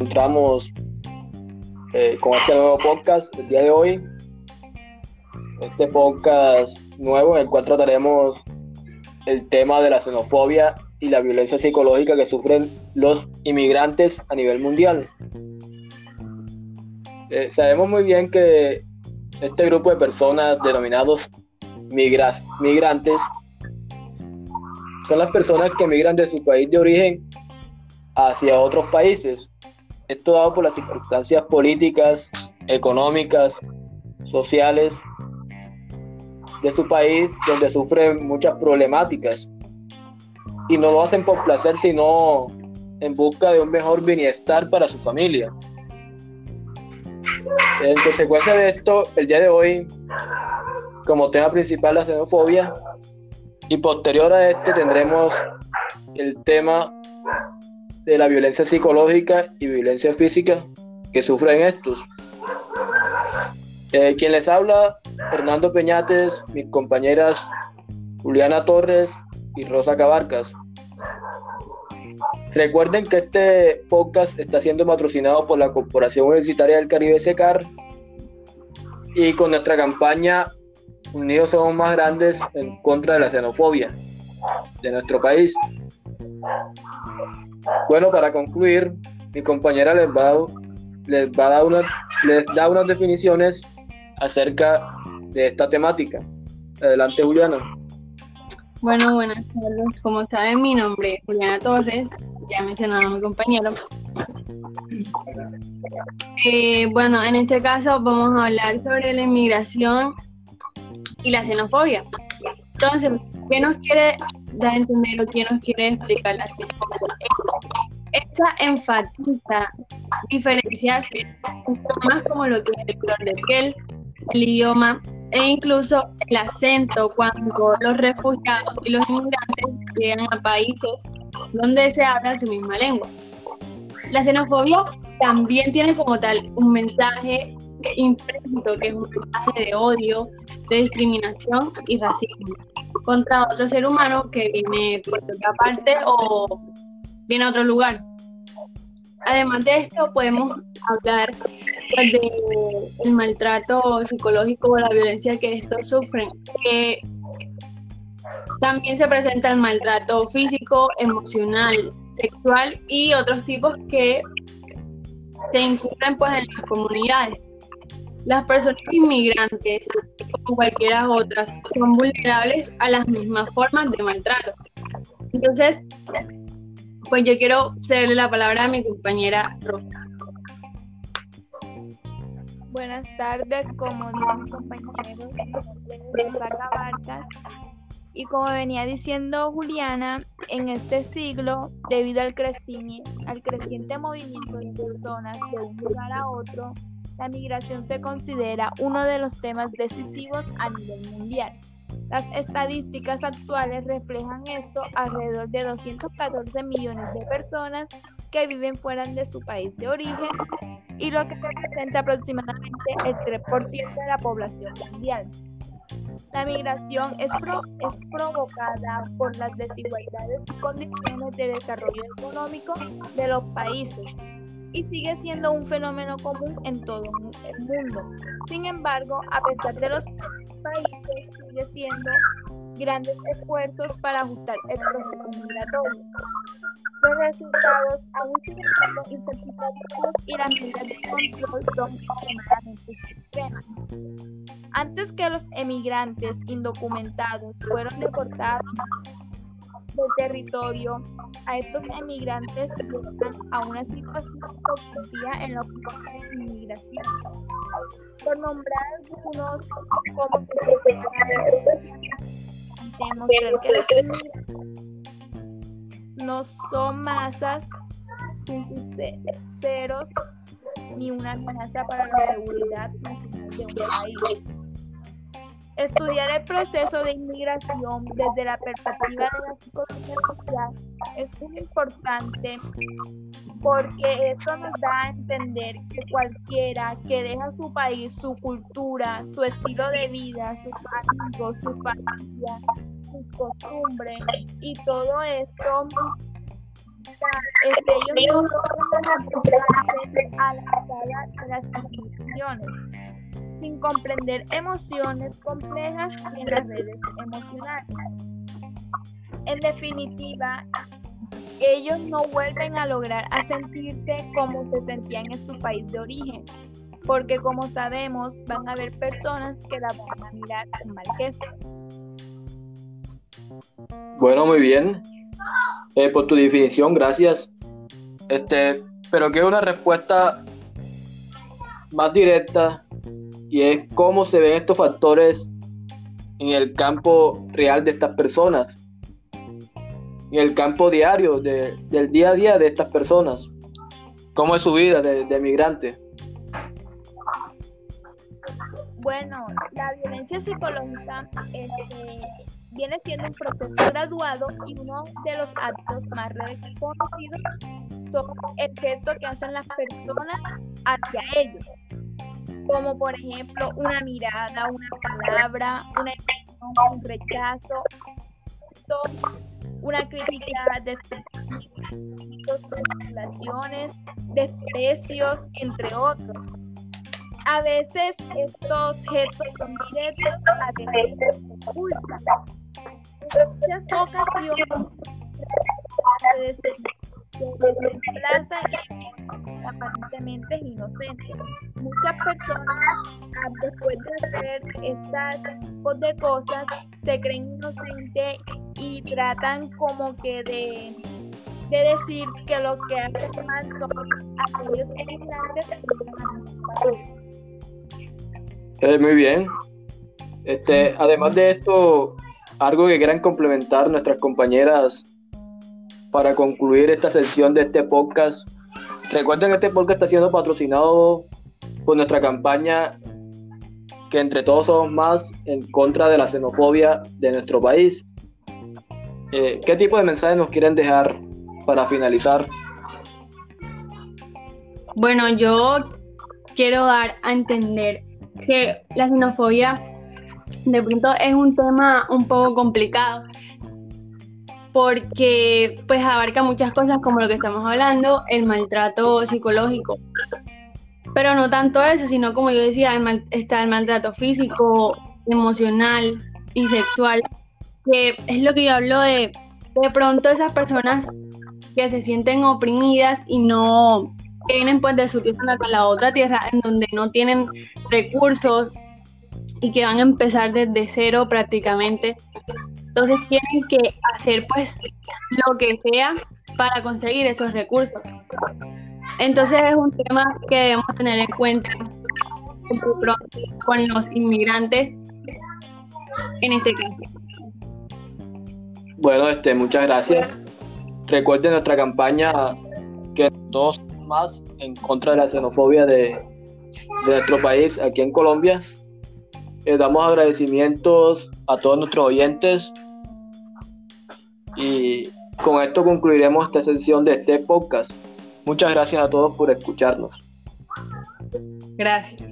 Entramos eh, con este nuevo podcast el día de hoy. Este podcast nuevo en el cual trataremos el tema de la xenofobia y la violencia psicológica que sufren los inmigrantes a nivel mundial. Eh, sabemos muy bien que este grupo de personas denominados migras, migrantes son las personas que migran de su país de origen hacia otros países. Esto dado por las circunstancias políticas, económicas, sociales de su país, donde sufren muchas problemáticas. Y no lo hacen por placer, sino en busca de un mejor bienestar para su familia. En consecuencia de esto, el día de hoy, como tema principal la xenofobia, y posterior a este tendremos el tema de la violencia psicológica y violencia física que sufren estos. Eh, quien les habla, Fernando Peñates, mis compañeras Juliana Torres y Rosa Cabarcas. Recuerden que este podcast está siendo patrocinado por la Corporación Universitaria del Caribe SECAR y con nuestra campaña Unidos somos más grandes en contra de la xenofobia de nuestro país. Bueno, para concluir, mi compañera les va, les va a dar una, les da unas definiciones acerca de esta temática. Adelante, Juliana. Bueno, buenas tardes. Como saben, mi nombre es Juliana Torres, ya mencionado a mi compañero. Eh, bueno, en este caso vamos a hablar sobre la inmigración y la xenofobia. Entonces, ¿qué nos quiere dar a entender o qué nos quiere explicar la xenofobia? Esta enfatiza diferencias más como lo que es el color de piel, el idioma e incluso el acento cuando los refugiados y los inmigrantes llegan a países donde se habla su misma lengua. La xenofobia también tiene como tal un mensaje impreso que es un mensaje de odio, de discriminación y racismo contra otro ser humano que viene por otra parte o viene a otro lugar. Además de esto, podemos hablar pues, del maltrato psicológico o la violencia que estos sufren, que también se presenta el maltrato físico, emocional, sexual y otros tipos que se incurren pues, en las comunidades. Las personas inmigrantes, como cualquiera otras, son vulnerables a las mismas formas de maltrato. Entonces, pues yo quiero cederle la palabra a mi compañera Rosa. Buenas tardes, como dijo mi compañero Rosa. Y como venía diciendo Juliana, en este siglo, debido al, al creciente movimiento de personas de un lugar a otro, la migración se considera uno de los temas decisivos a nivel mundial. Las estadísticas actuales reflejan esto alrededor de 214 millones de personas que viven fuera de su país de origen y lo que representa aproximadamente el 3% de la población mundial. La migración es, provocada por las desigualdades y condiciones de desarrollo económico de los países, y sigue siendo un fenómeno común en todo el mundo. Sin embargo, a pesar de los países, sigue siendo grandes esfuerzos para ajustar el proceso migratorio. Los resultados aún siguen siendo insatisfactorios y las medidas de control son extremadamente extremas. Antes que los emigrantes indocumentados fueron deportados del territorio a estos emigrantes que a una situación de en la inmigración. Por nombrar algunos, como se demostrar que los no son masas ceros ni una amenaza para la seguridad de un país. Estudiar el proceso de inmigración desde la perspectiva de la psicología social es muy importante porque eso nos da a entender que cualquiera que deja su país, su cultura, su estilo de vida, sus amigos, su familia, sus costumbres y todo esto este, ellos no a sala de las instituciones, sin comprender emociones complejas en las redes emocionales. En definitiva, ellos no vuelven a lograr a sentirse como se sentían en su país de origen, porque como sabemos van a haber personas que la van a mirar con gesto. Bueno, muy bien. Eh, por tu definición, gracias. Este, pero quiero una respuesta más directa y es cómo se ven estos factores en el campo real de estas personas, en el campo diario del día a día de estas personas. ¿Cómo es su vida de, de migrante? Bueno, la violencia psicológica este, viene siendo un proceso graduado y uno de los actos más reconocidos son el gesto que hacen las personas hacia ellos, como por ejemplo una mirada, una palabra, una un rechazo, una crítica de manipulaciones, desprecios, entre otros. A veces estos gestos son directos, a veces ocultos muchas ocasiones se desplazan aparentemente inocentes. Muchas personas, después de hacer estas de cosas, se creen inocentes y tratan como que de, de decir que lo que hacen mal son aquellos emigrantes eh, muy bien. Este, además de esto, algo que quieran complementar nuestras compañeras para concluir esta sesión de este podcast. Recuerden que este podcast está siendo patrocinado por nuestra campaña que entre todos somos más en contra de la xenofobia de nuestro país. Eh, ¿Qué tipo de mensajes nos quieren dejar para finalizar? Bueno, yo quiero dar a entender que la xenofobia de pronto es un tema un poco complicado porque pues abarca muchas cosas como lo que estamos hablando, el maltrato psicológico. Pero no tanto eso, sino como yo decía, está el maltrato físico, emocional y sexual, que es lo que yo hablo de de pronto esas personas que se sienten oprimidas y no vienen pues de su tierra a la otra tierra en donde no tienen recursos y que van a empezar desde cero prácticamente. Entonces tienen que hacer pues lo que sea para conseguir esos recursos. Entonces es un tema que debemos tener en cuenta con los inmigrantes en este caso. Bueno, este, muchas gracias. Recuerden nuestra campaña que todos más en contra de la xenofobia de, nuestro país aquí en Colombia. Les damos agradecimientos a todos nuestros oyentes y con esto concluiremos esta sesión de este podcast. Muchas gracias a todos por escucharnos. Gracias.